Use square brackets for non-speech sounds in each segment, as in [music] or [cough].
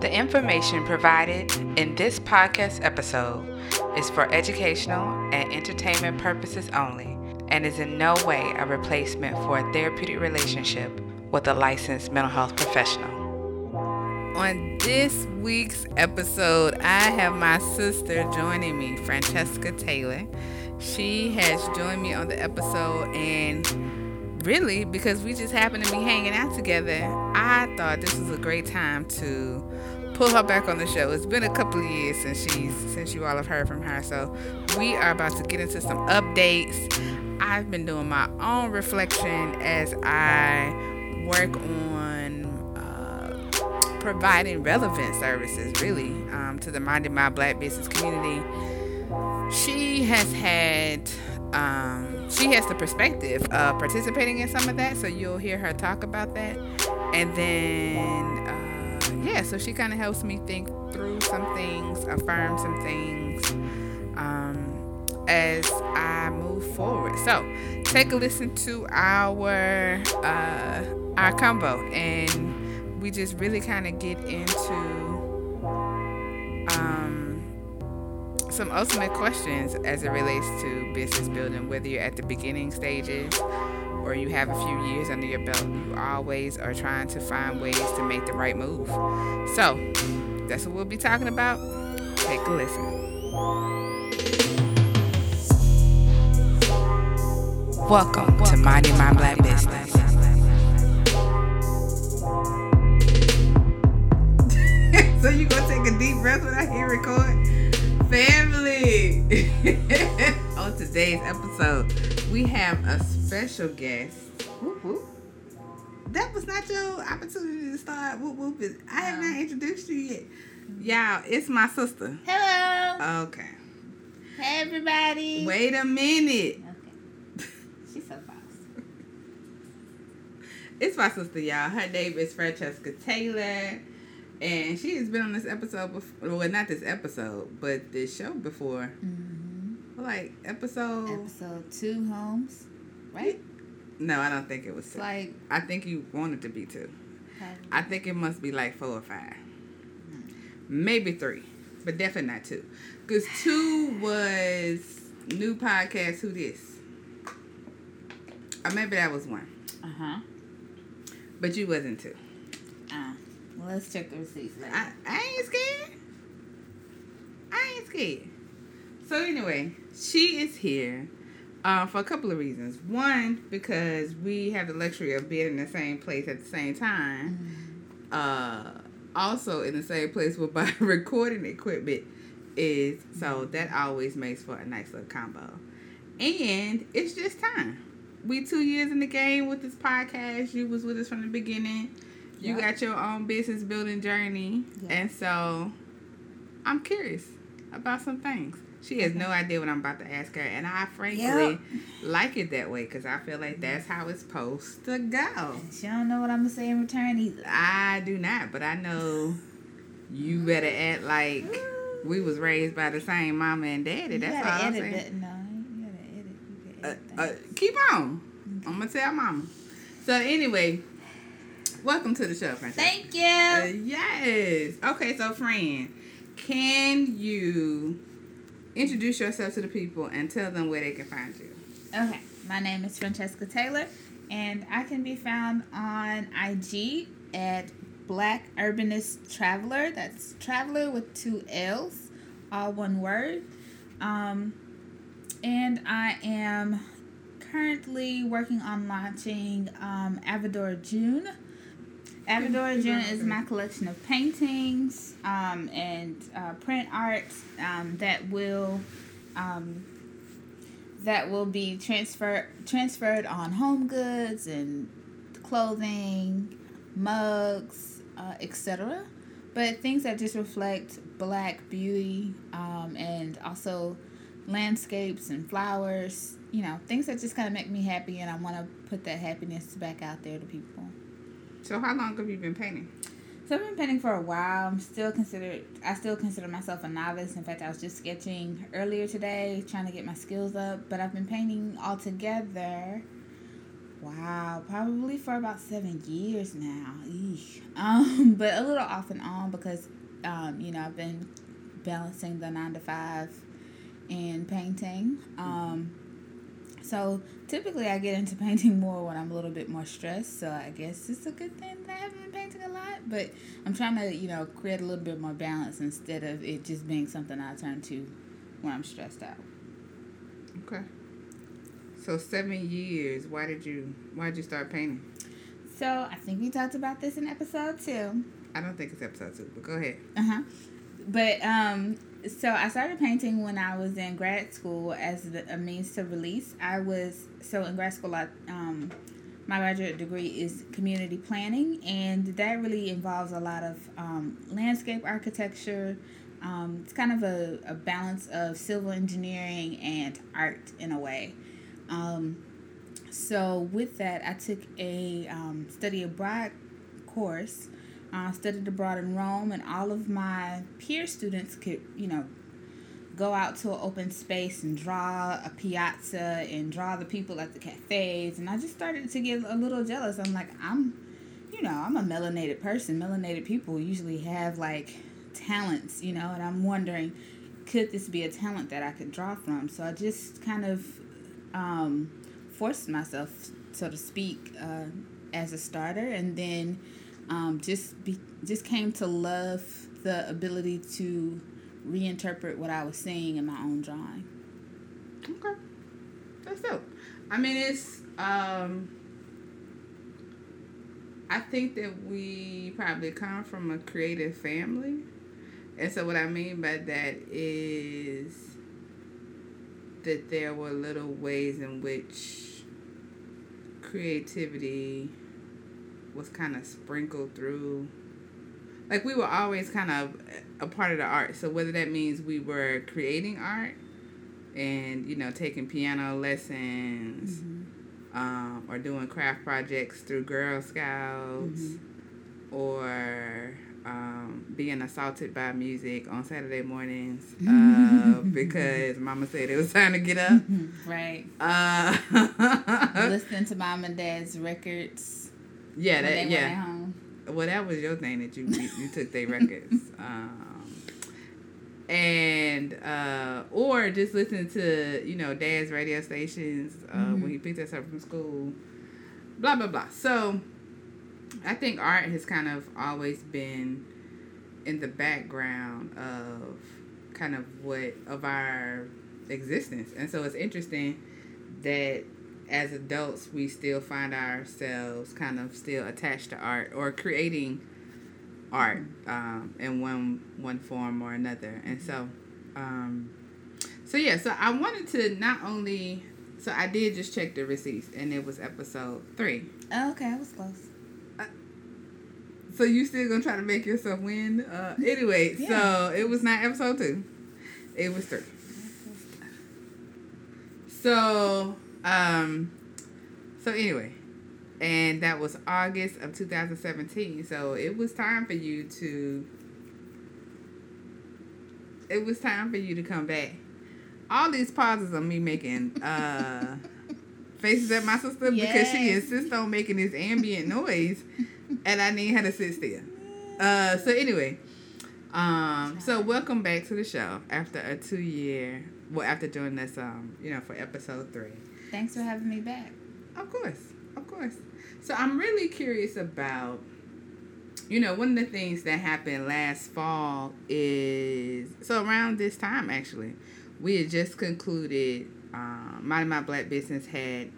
The information provided in this podcast episode is for educational and entertainment purposes only and is in no way a replacement for a therapeutic relationship with a licensed mental health professional. On this week's episode, I have my sister joining me, Francesca Taylor. She has joined me on the episode, and really, because we just happen to be hanging out together, I thought this was a great time to pull her back on the show. It's been a couple of years since she's since you all have heard from her, so we are about to get into some updates. I've been doing my own reflection as I work on uh, providing relevant services, really, um, to the Minding My Black business community. She has had um, she has the perspective of participating in some of that, so you'll hear her talk about that. And then, so she kind of helps me think through some things, affirm some things um, as I move forward. So take a listen to our uh, our combo, and we just really kind of get into. Um, some ultimate questions as it relates to business building, whether you're at the beginning stages or you have a few years under your belt, you always are trying to find ways to make the right move. So, that's what we'll be talking about. Take a listen. Welcome, to Minding My Black Business. [laughs] so you gonna take a deep breath when I hit record? family. [laughs] On today's episode, we have a special guest. Whoop, whoop. That was not your opportunity to start. Whoop, whoop. I have not introduced you yet. Y'all, it's my sister. Hello. Okay. Hey, everybody. Wait a minute. Okay. [laughs] She's so fast. It's my sister, y'all. Her name is Francesca Taylor. And she has been on this episode before. Well, not this episode, but this show before. Mm-hmm. Like episode. Episode two, Holmes. Right? No, I don't think it was two. like. I think you wanted to be two. I think it must be like four or five. Maybe three. But definitely not two. Because two was new podcast, Who This? Or maybe that was one. Uh huh. But you wasn't two. Uh, well, let's check the receipts later. I, I ain't scared. I ain't scared. So anyway, she is here uh, for a couple of reasons. One, because we have the luxury of being in the same place at the same time. Uh, also in the same place where my [laughs] recording equipment is. So that always makes for a nice little combo. And it's just time. We two years in the game with this podcast. You was with us from the beginning. You Yeah. got your own business building journey. Yeah. And so I'm curious about some things. She has no idea what I'm about to ask her. And I frankly Yeah. like it that way because I feel like that's how it's supposed to go. She don't know what I'm gonna say in return either. I do not, but I know you better act like we was raised by the same mama and daddy. You That's all I'm saying. that. No, you gotta edit. You Uh, gotta edit uh, that. keep on. I'm gonna tell mama. So anyway, welcome to the show, Francesca. Thank you. Uh, yes. Okay, so friend, can you introduce yourself to the people and tell them where they can find you? Okay, my name is Francesca Taylor, and I can be found on IG at Black Urbanist Traveller. That's Traveller with two L's, all one word. Um, and I am currently working on launching um, Avador June. Avador June is my collection of paintings um, and uh, print art um, that will um, that will be transfer transferred on home goods and clothing, mugs, uh, etc. But things that just reflect black beauty um, and also landscapes and flowers. You know, things that just kind of make me happy, and I want to put that happiness back out there to people. So how long have you been painting? So I've been painting for a while. I'm still considered. I still consider myself a novice. In fact, I was just sketching earlier today, trying to get my skills up. But I've been painting altogether Wow, probably for about seven years now. Eesh. Um, [laughs] but a little off and on because, um, you know, I've been balancing the nine to five and painting. Um, so typically I get into [laughs] painting more when I'm a little bit more stressed. So I guess it's a good thing that I haven't been painting a lot. But I'm trying to, you know, create a little bit more balance instead of it just being something I turn to when I'm stressed out. Okay. So seven years. Why did you Why did you start painting? So I think we talked about this in episode two. I don't think it's episode two, but go ahead. Uh huh. But um, so I started painting when I was in grad school as the, a means to release. I was so in grad school. I um, my graduate degree is community planning, and that really involves a lot of um, landscape architecture. Um, it's kind of a, a balance of civil engineering and art in a way. Um, so with that, I took a um, study abroad course. Uh, studied abroad in Rome, and all of my peer students could, you know, go out to an open space and draw a piazza and draw the people at the cafes. And I just started to get a little jealous. I'm like, I'm, you know, I'm a melanated person. Melanated people usually have like talents, you know, and I'm wondering, could this be a talent that I could draw from? So I just kind of um, forced myself, so to speak, uh, as a starter, and then um, just be, just came to love the ability to reinterpret what I was seeing in my own drawing. Okay, that's dope. I mean, it's um, I think that we probably come from a creative family, and so what I mean by that is that there were little ways in which creativity was kind of sprinkled through like we were always kind of a part of the art so whether that means we were creating art and you know taking piano lessons mm-hmm. um, or doing craft projects through girl scouts mm-hmm. or um, being assaulted by music on Saturday mornings [laughs] uh, because Mama said it was time to get up. [laughs] right. Uh, [laughs] Listening to mom and dad's records. Yeah, that yeah. Well, that was your thing that you you, you took their records. [laughs] Um, and uh, or just listen to you know dad's radio stations uh, mm-hmm. when he picked us up from school. Blah blah blah. So I think art has kind of always been in the background of kind of what of our existence. And so it's interesting that as adults we still find ourselves kind of still attached to art or creating art um, in one one form or another. And so um, so yeah, so I wanted to not only so I did just check the receipts and it was episode three. Oh, okay, I was close. So you still gonna try to make yourself win? Uh, anyway, [laughs] yeah. so it was not episode two. It was three. So, um, so anyway, and that was August of 2017. So it was time for you to. It was time for you to come back. All these pauses of me making uh, [laughs] faces at my sister yes. because she insists on making this ambient noise and I need her to sit still. Uh, so anyway, um, so welcome back to the show after a two year, well, after doing this, um, you know, for episode three. Thanks for having me back. Of course, of course. So I'm really curious about, you know, one of the things that happened last fall is so around this time actually, we had just concluded. Um, Mind My Black Business had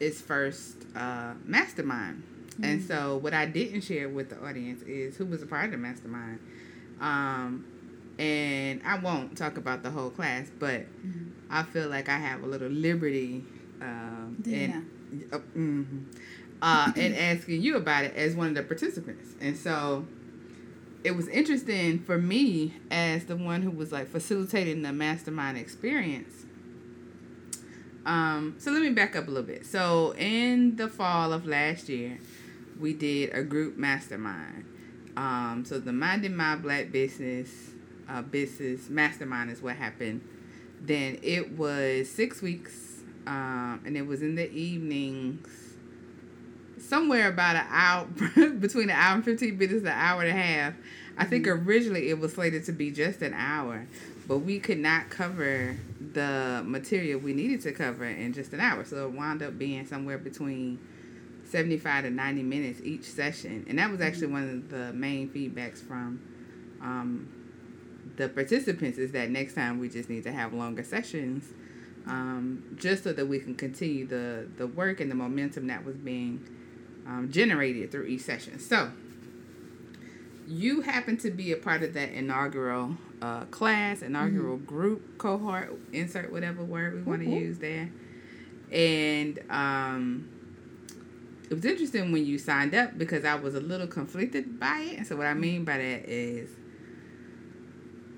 its first uh, mastermind and mm-hmm. so, what I didn't share with the audience is who was a part of the mastermind. Um, and I won't talk about the whole class, but mm-hmm. I feel like I have a little liberty um, yeah. in, uh, mm-hmm, uh, in asking you about it as one of the participants. And so, it was interesting for me as the one who was like facilitating the mastermind experience. Um, so let me back up a little bit. So in the fall of last year, we did a group mastermind. Um, so the Minding My Black Business uh, business mastermind is what happened. Then it was six weeks, um, and it was in the evenings somewhere about an hour [laughs] between an hour and 15 minutes an hour and a half i think mm-hmm. originally it was slated to be just an hour but we could not cover the material we needed to cover in just an hour so it wound up being somewhere between 75 to 90 minutes each session and that was actually mm-hmm. one of the main feedbacks from um, the participants is that next time we just need to have longer sessions um, just so that we can continue the, the work and the momentum that was being um, generated through each session. So, you happen to be a part of that inaugural uh, class, inaugural mm-hmm. group, cohort, insert whatever word we want to mm-hmm. use there. And um, it was interesting when you signed up because I was a little conflicted by it. So, what I mean by that is,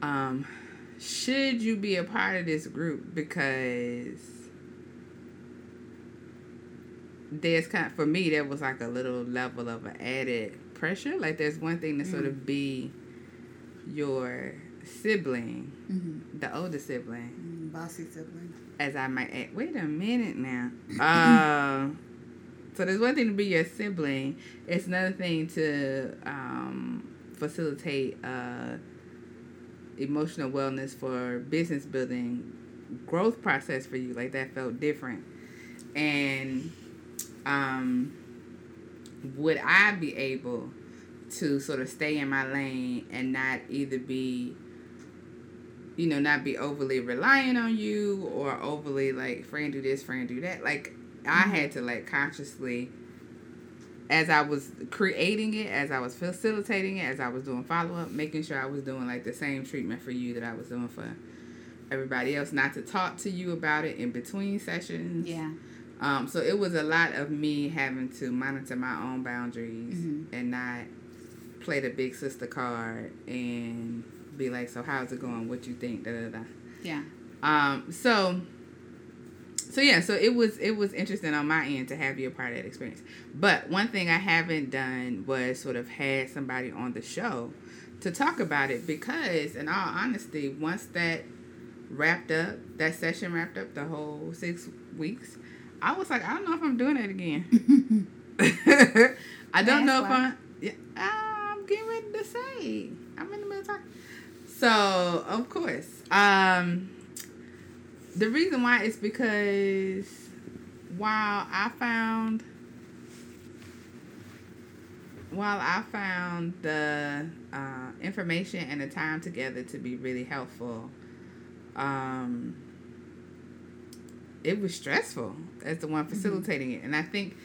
um, should you be a part of this group? Because there's kind of, for me, there was like a little level of an added pressure. Like, there's one thing to mm-hmm. sort of mm. be your sibling, mm-hmm. the older sibling, mm, bossy sibling. As I might add. Wait a minute now. uh, [laughs] so there's one thing to be your sibling. It's another thing to um, facilitate uh, emotional wellness for business building growth process for you. Like that felt different. And um, would I be able to sort of stay in my lane and not either be you know, not be overly reliant on you or overly like, friend do this, friend do that. Like, I mm-hmm. had to like consciously, as I was creating it, as I was facilitating it, as I was doing follow up, making sure I was doing like the same treatment for you that I was doing for everybody else, not to talk to you about it in between sessions. Yeah. Um, so it was a lot of me having to monitor my own boundaries mm-hmm. and not play the big sister card and be like, so how's it going? What you think? Da da da. Yeah. Um. So. So yeah, so it was it was interesting on my end to have you a part of that experience. But one thing I haven't done was sort of had somebody on the show to talk about it because in all honesty, once that wrapped up, that session wrapped up the whole six weeks, I was like, I don't know if I'm doing it again. [laughs] I don't know if I'm. Yeah, I'm getting ready to say. I'm in the middle of talking. So of course, um, the reason why is because while I found while I found the uh, information and the time together to be really helpful, um, it was stressful as the one mm-hmm. facilitating mm-hmm. it. And I think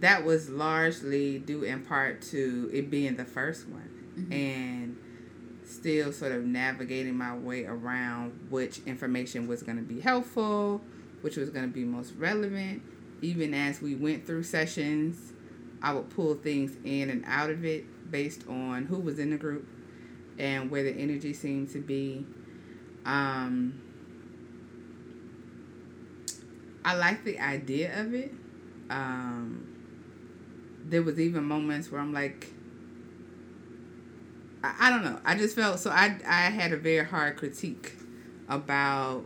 that was largely due in part to it being the first one. Mm-hmm. And still sort of navigating my way around which information was going to be helpful, which was going to be most relevant. Even as we went through sessions, I would pull things in and out of it based on who was in the group and where the energy seemed to be. Um, I like the idea of it. Um, there was even moments where I'm like, I, I don't know. I just felt so. I I had a very hard critique about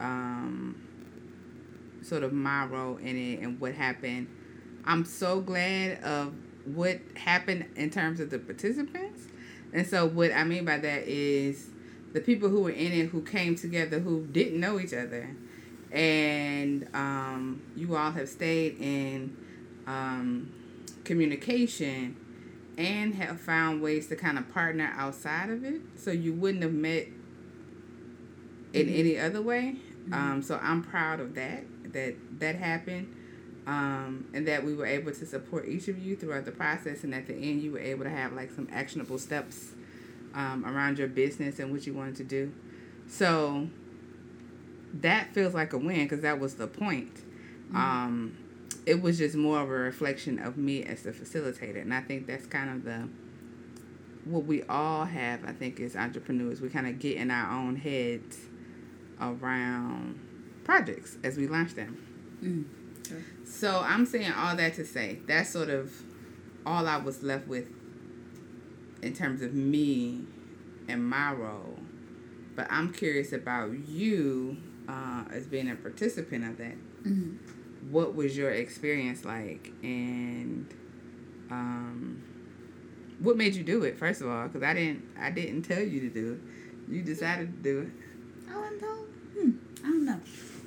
um, sort of my role in it and what happened. I'm so glad of what happened in terms of the participants. And so what I mean by that is the people who were in it who came together who didn't know each other. And um, you all have stayed in um, communication and have found ways to kind of partner outside of it so you wouldn't have met in mm-hmm. any other way mm-hmm. um, so i'm proud of that that that happened um, and that we were able to support each of you throughout the process and at the end you were able to have like some actionable steps um, around your business and what you wanted to do so that feels like a win because that was the point mm-hmm. um, it was just more of a reflection of me as the facilitator and i think that's kind of the what we all have i think as entrepreneurs. We kind of get in our own heads around projects as we launch them. Mm, sure. so i'm saying all that to say that's sort of all i was left with in terms of me and my role. But i'm curious about you uh, as being a participant of that. Mm-hmm what was your experience like? And um, what made you do it first of all? Because i didn't i didn't tell you to do it. You decided to do it. Oh i know hmm, i don't know.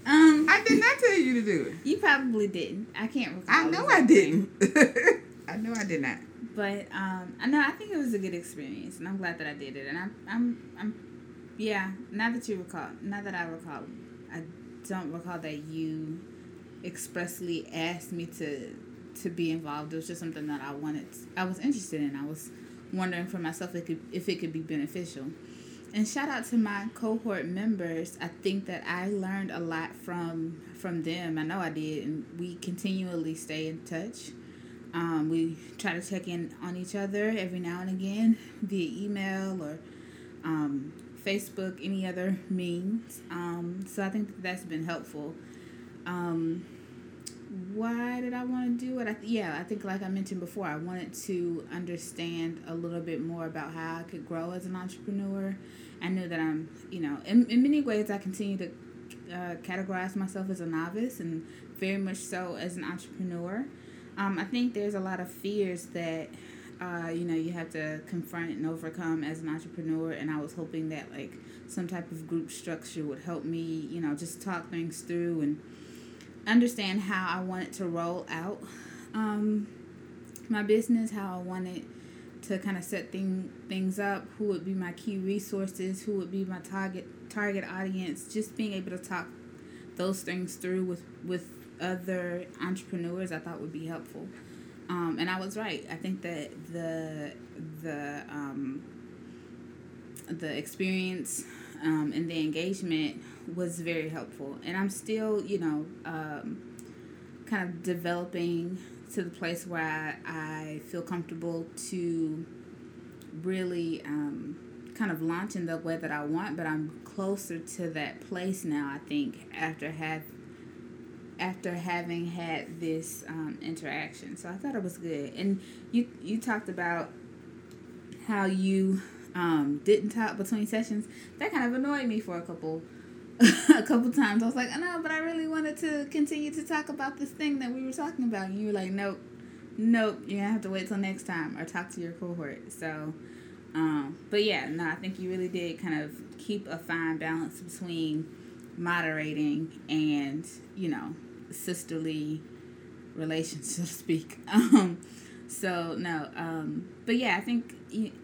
Um i did not tell you to do it. [laughs] You probably didn't. I can't recall i know i didn't. [laughs] I know i did not. But um i know i think it was a good experience and i'm glad that i did it. And i'm i'm i'm yeah now that you recall now that i recall i don't recall that you expressly asked me to to be involved. It was just something that I wanted. I was interested in. I was wondering for myself if it could, if it could be beneficial. And shout out to my cohort members. I think that I learned a lot from from them. I know I did, and we continually stay in touch. Um, we try to check in on each other every now and again via email or um, Facebook, any other means. Um, so I think that that's been helpful. Um, why did I want to do it? I th- yeah, I think like I mentioned before, I wanted to understand a little bit more about how I could grow as an entrepreneur. I knew that I'm, you know, in, in many ways I continue to uh, categorize myself as a novice and very much so as an entrepreneur. Um, I think there's a lot of fears that uh, you know you have to confront and overcome as an entrepreneur, and I was hoping that like some type of group structure would help me, you know, just talk things through and understand how I wanted to roll out um, my business, how I wanted to kind of set thing, things up, who would be my key resources, who would be my target target audience, just being able to talk those things through with with other entrepreneurs, I thought would be helpful. Um, and I was right. I think that the the um, the experience um, and the engagement was very helpful. And I'm still, you know, um, kind of developing to the place where I, I feel comfortable to really um, kind of launch in the way that I want, but I'm closer to that place now, I think, after have after having had this um, interaction. So I thought it was good. And you you talked about how you um, didn't talk between sessions. That kind of annoyed me for a couple [laughs] a couple times. I was like, no, but I really wanted to continue to talk about this thing that we were talking about. And you were like, nope, nope, you're to have to wait till next time or talk to your cohort. So, um, but yeah, no, I think you really did kind of keep a fine balance between moderating and, you know, sisterly relations, so [laughs] to speak. Um, so, no, um, but yeah, I think,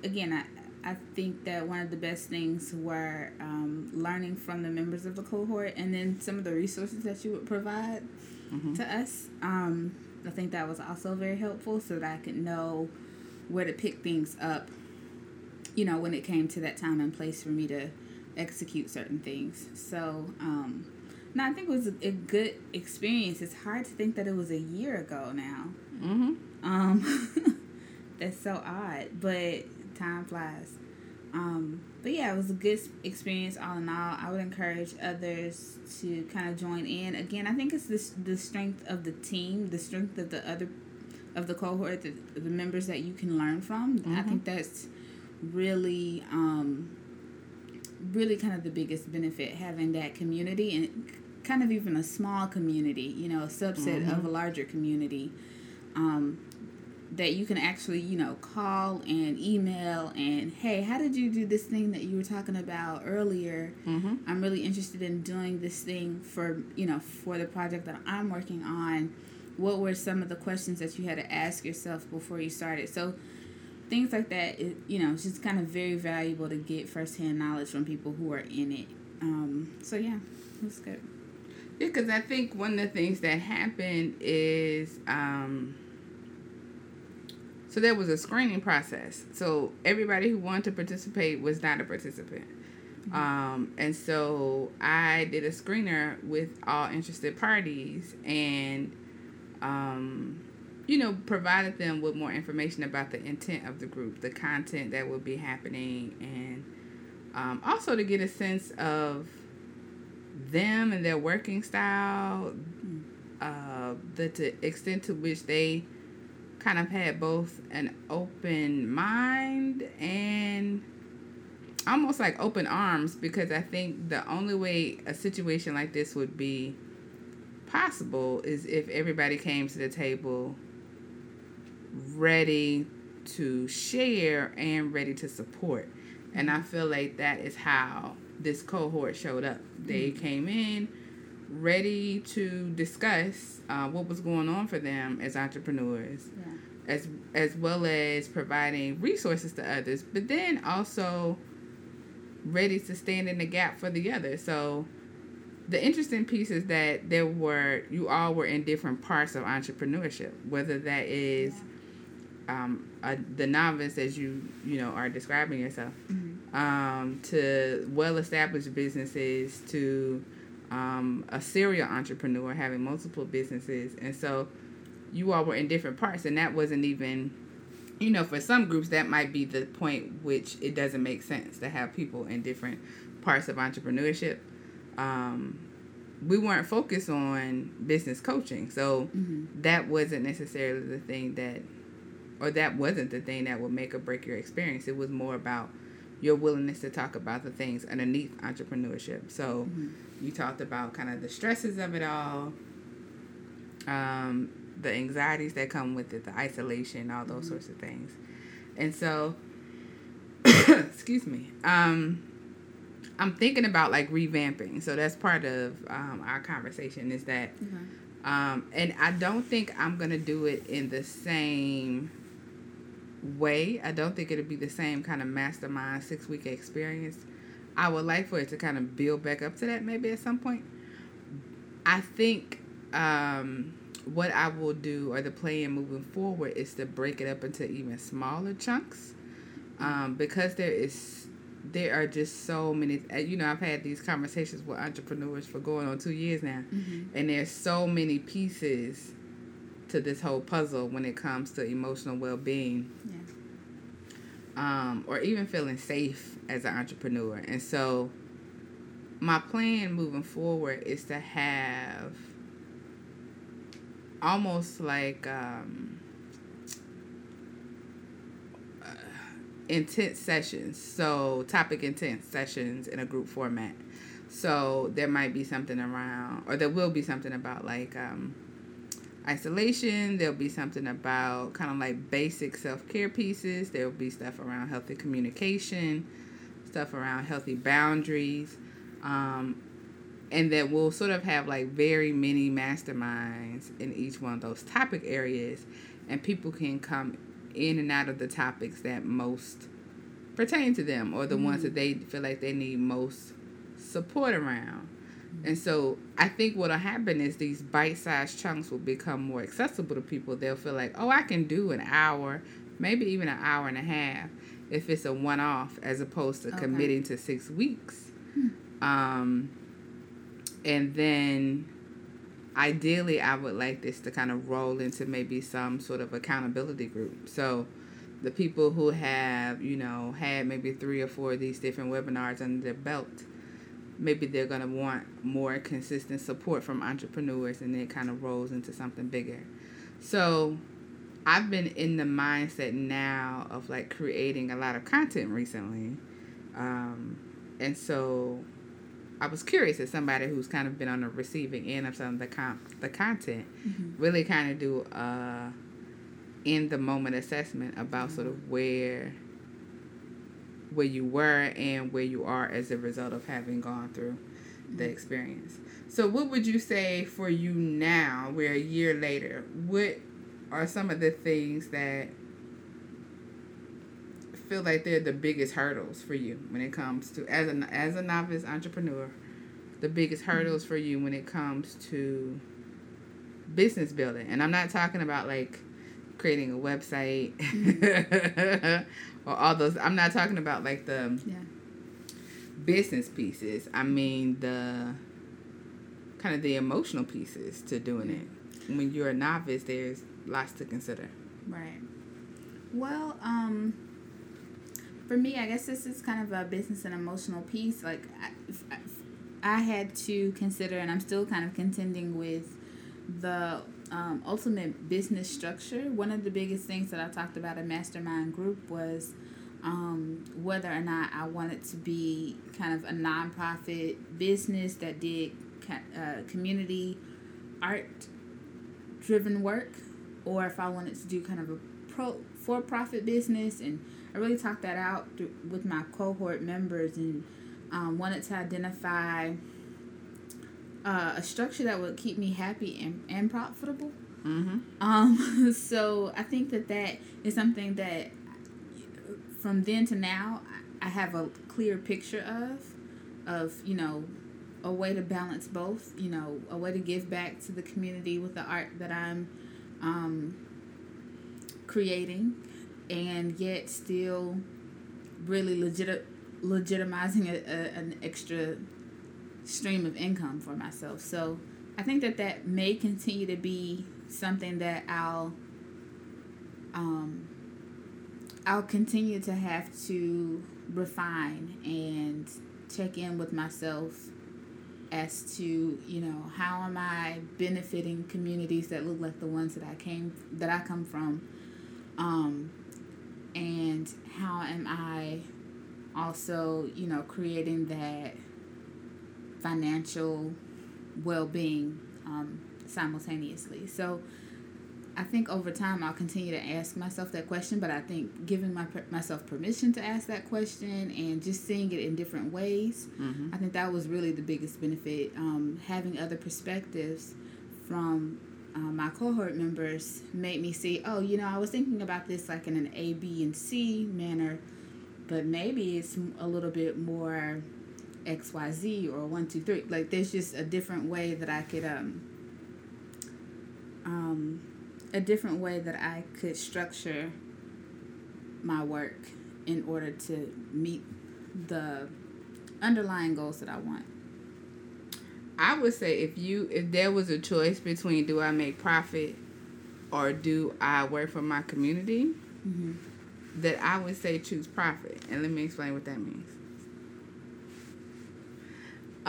again, I, I think that one of the best things were um, learning from the members of the cohort and then some of the resources that you would provide mm-hmm. to us. Um, I think that was also very helpful so that I could know where to pick things up, you know, when it came to that time and place for me to execute certain things. So, um, no, I think it was a, good experience. It's hard to think that it was a year ago now. Mm-hmm. Um, [laughs] that's so odd, but time flies. Um, but yeah, it was a good experience all in all. I would encourage others to kind of join in. Again, I think it's the the strength of the team, the strength of the other of the cohort, the, the members that you can learn from. Mm-hmm. I think that's really um, really kind of the biggest benefit having that community and kind of even a small community, you know, a subset mm-hmm. of a larger community. Um, that you can actually, you know, call and email and, hey, how did you do this thing that you were talking about earlier? Mm-hmm. I'm really interested in doing this thing for, you know, for the project that I'm working on. What were some of the questions that you had to ask yourself before you started? So, things like that, it, you know, it's just kind of very valuable to get firsthand knowledge from people who are in it. Um, so, yeah, was good. Yeah, because I think one of the things that happened is, um, so there was a screening process. So everybody who wanted to participate was not a participant. Um, and so I did a screener with all interested parties and, um, you know, provided them with more information about the intent of the group, the content that would be happening, and um, also to get a sense of them and their working style, uh, the to extent to which they kind of had both an open mind and almost like open arms because I think the only way a situation like this would be possible is if everybody came to the table ready to share and ready to support. And I feel like that is how this cohort showed up. They mm-hmm. came in ready to discuss uh, what was going on for them as entrepreneurs, yeah. as as well as providing resources to others, but then also ready to stand in the gap for the other. So the interesting piece is that there were you all were in different parts of entrepreneurship, whether that is. Yeah um, the novice as you you know are describing yourself mm-hmm. um, to well established businesses to um, a serial entrepreneur having multiple businesses and so you all were in different parts and that wasn't even you know for some groups that might be the point which it doesn't make sense to have people in different parts of entrepreneurship um, we weren't focused on business coaching so mm-hmm. that wasn't necessarily the thing that or that wasn't the thing that would make or break your experience. It was more about your willingness to talk about the things underneath entrepreneurship. So mm-hmm. you talked about kind of the stresses of it all, um, the anxieties that come with it, the isolation, all those mm-hmm. sorts of things. And so, [coughs] excuse me, um, I'm thinking about like revamping. So that's part of um, our conversation is that, mm-hmm. um, and I don't think I'm going to do it in the same way. I don't think it'll be the same kind of mastermind six week experience. I would like for it to kind of build back up to that maybe at some point. I think um, what I will do or the plan moving forward is to break it up into even smaller chunks um, because there is there are just so many you know i've had these conversations with entrepreneurs for going on two years now mm-hmm. and there's so many pieces to this whole puzzle when it comes to emotional well-being. Yeah. um, or even feeling safe as an entrepreneur. And so my plan moving forward is to have almost like um, uh, intense sessions. So topic intense sessions in a group format. So there might be something around or there will be something about like um, isolation. There'll be something about kind of like basic self care pieces. There'll be stuff around healthy communication, stuff around healthy boundaries. Um, and that we'll sort of have like very many masterminds in each one of those topic areas. And people can come in and out of the topics that most pertain to them or the mm-hmm. ones that they feel like they need most support around. And so I think what'll happen is these bite sized chunks will become more accessible to people. They'll feel like, oh, I can do an hour, maybe even an hour and a half if it's a one off as opposed to okay. committing to six weeks. Hmm. Um, and then ideally, I would like this to kind of roll into maybe some sort of accountability group. So the people who have, you know, had maybe three or four of these different webinars under their belt maybe they're going to want more consistent support from entrepreneurs and it kind of rolls into something bigger. So I've been in the mindset now of like creating a lot of content recently. Um, and so I was curious as somebody who's kind of been on the receiving end of some of the, com- the content, mm-hmm. really kind of do a in the moment assessment about mm-hmm. sort of where where you were and where you are as a result of having gone through the mm-hmm. experience. So, what would you say for you now, we're a year later? What are some of the things that feel like they're the biggest hurdles for you when it comes to as a as a novice entrepreneur? The biggest mm-hmm. hurdles for you when it comes to business building, and I'm not talking about like creating a website mm-hmm. [laughs] or all those. I'm not talking about like the yeah. business pieces. I mean the kind of the emotional pieces to doing it. When you're a novice, there's lots to consider. Right. Well, um, for me, I guess this is kind of a business and emotional piece. Like, I, I had to consider, and I'm still kind of contending with the um, ultimate business structure, one of the biggest things that I talked about in Mastermind Group was um, whether or not I wanted to be kind of a nonprofit business that did uh, community art driven work or if I wanted to do kind of a pro for profit business. And I really talked that out with my cohort members and um, wanted to identify uh, a structure that would keep me happy and, and profitable. Mm-hmm. Um, [laughs] so I think that that is something that from then to now I have a clear picture of, of you know, a way to balance both. You know, a way to give back to the community with the art that I'm um, creating, and yet still really legit legitimizing a, a, an extra stream of income for myself. So I think that that may continue to be something that I'll um, I'll continue to have to refine and check in with myself as to you know how am I benefiting communities that look like the ones that I came that I come from, um, and how am I also you know creating that financial well-being um, simultaneously. So I think over time I'll continue to ask myself that question, but I think giving my myself permission to ask that question and just seeing it in different ways, mm-hmm. I think that was really the biggest benefit. Um, having other perspectives from uh, my cohort members made me see, oh, you know, I was thinking about this like in an A, B, and C manner, but maybe it's a little bit more X, Y, Z or one, two, three. Like there's just a different way that I could um um a different way that I could structure my work in order to meet the underlying goals that I want. I would say if you if there was a choice between do I make profit or do I work for my community, mm-hmm. that I would say choose profit. And let me explain what that means.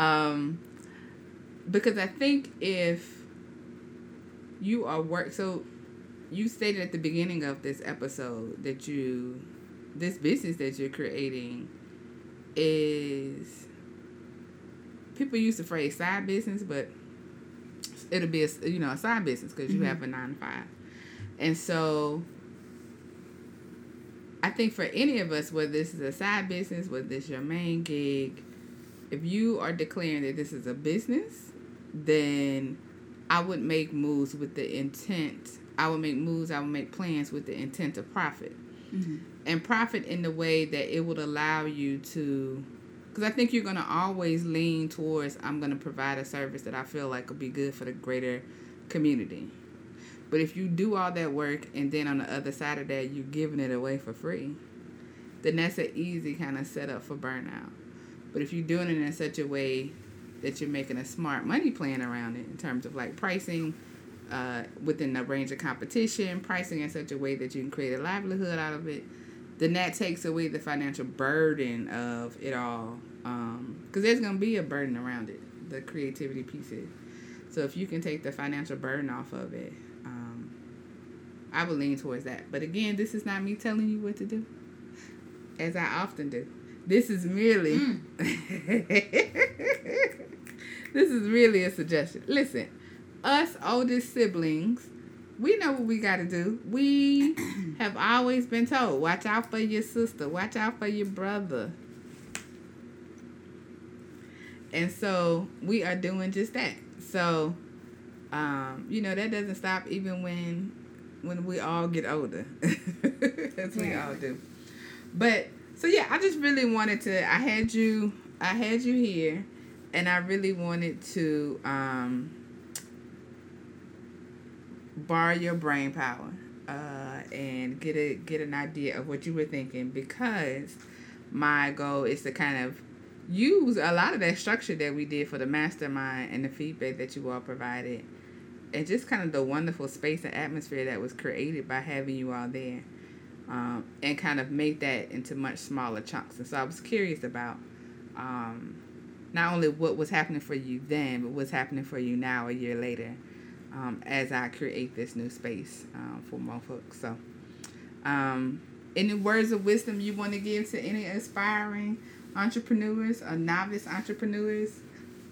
Um, because I think if you are work so you stated at the beginning of this episode that you this business that you're creating is people use the phrase side business but it'll be a you know a side business because you mm-hmm. have a nine to five and so i think for any of us whether this is a side business whether this is your main gig if you are declaring that this is a business then I would make moves with the intent. I would make moves. I would make plans with the intent of profit, mm-hmm. and profit in the way that it would allow you to. Because I think you're gonna always lean towards I'm gonna provide a service that I feel like will be good for the greater community. But if you do all that work and then on the other side of that you're giving it away for free, then that's an easy kind of setup for burnout. But if you're doing it in such a way that you're making a smart money plan around it in terms of like pricing uh, within the range of competition, pricing in such a way that you can create a livelihood out of it, then that takes away the financial burden of it all. Because um, there's going to be a burden around it, the creativity pieces. So if you can take the financial burden off of it, um, I would lean towards that. But again, this is not me telling you what to do, as I often do. This is merely. Mm. [laughs] this is really a suggestion. Listen, us oldest siblings, we know what we got to do. We [clears throat] have always been told watch out for your sister, watch out for your brother. And so we are doing just that. So, um, you know, that doesn't stop even when when we all get older, [laughs] as we all do. But so yeah, I just really wanted to. I had you. I had you here and I really wanted to um, borrow your brain power uh, and get a get an idea of what you were thinking because my goal is to kind of use a lot of that structure that we did for the mastermind and the feedback that you all provided and just kind of the wonderful space and atmosphere that was created by having you all there um, and kind of make that into much smaller chunks and so i was curious about um, not only what was happening for you then, but what's happening for you now a year later um, as I create this new space um, for more folks. So, um, any words of wisdom you want to give to any aspiring entrepreneurs or novice entrepreneurs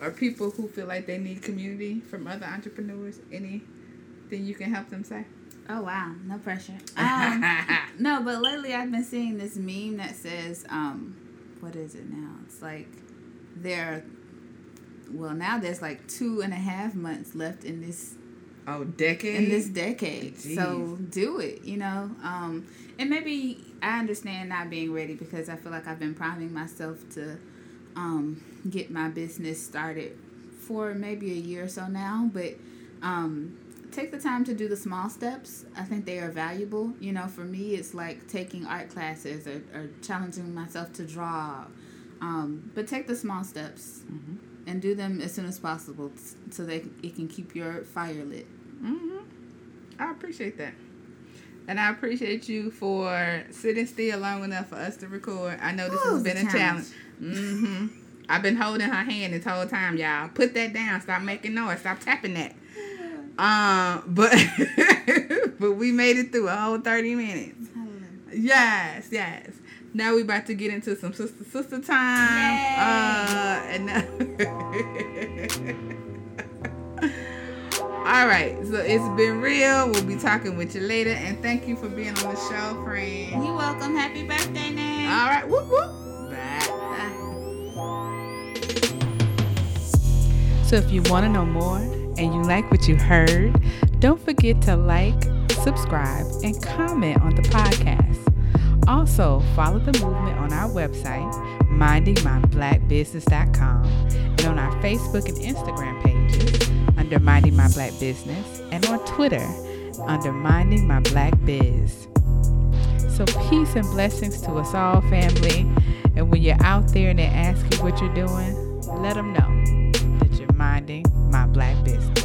or people who feel like they need community from other entrepreneurs, anything you can help them say? Oh wow, no pressure. [laughs] Um, no, but lately I've been seeing this meme that says, um, what is it now? It's like there. Well, now there's like two and a half months left in this Oh, decade. in this decade. Jeez. So do it, you know. Um, and maybe I understand not being ready because I feel like I've been priming myself to um, get my business started for maybe a year or so now. But um, take the time to do the small steps. I think they are valuable. You know, for me, it's like taking art classes or, or challenging myself to draw. Um, but take the small steps Mm-hmm. and do them as soon as possible so that it can keep your fire lit. hmm I appreciate that. And I appreciate you for sitting still long enough for us to record. I know this Ooh, has been a a challenge. hmm I've been holding her hand this whole time, y'all. Put that down. Stop making noise. Stop tapping that. Um, but [laughs] but we made it through a whole thirty minutes. Yes, yes. Now we about to get into some sister sister time. Yay. Uh, and now [laughs] All right, so it's been real. We'll be talking with you later, and thank you for being on the show, friend. You're welcome. Happy birthday, Nan. All right, whoop whoop. Bye. So if you want to know more and you like what you heard, don't forget to like, subscribe, and comment on the podcast. Also, follow the movement on our website, mindingmyblackbusiness.com, and on our Facebook and Instagram pages under Minding My Black Business, and on Twitter under Minding My Black Biz. So peace and blessings to us all, family. And when you're out there and they ask you what you're doing, let them know that you're minding my black business.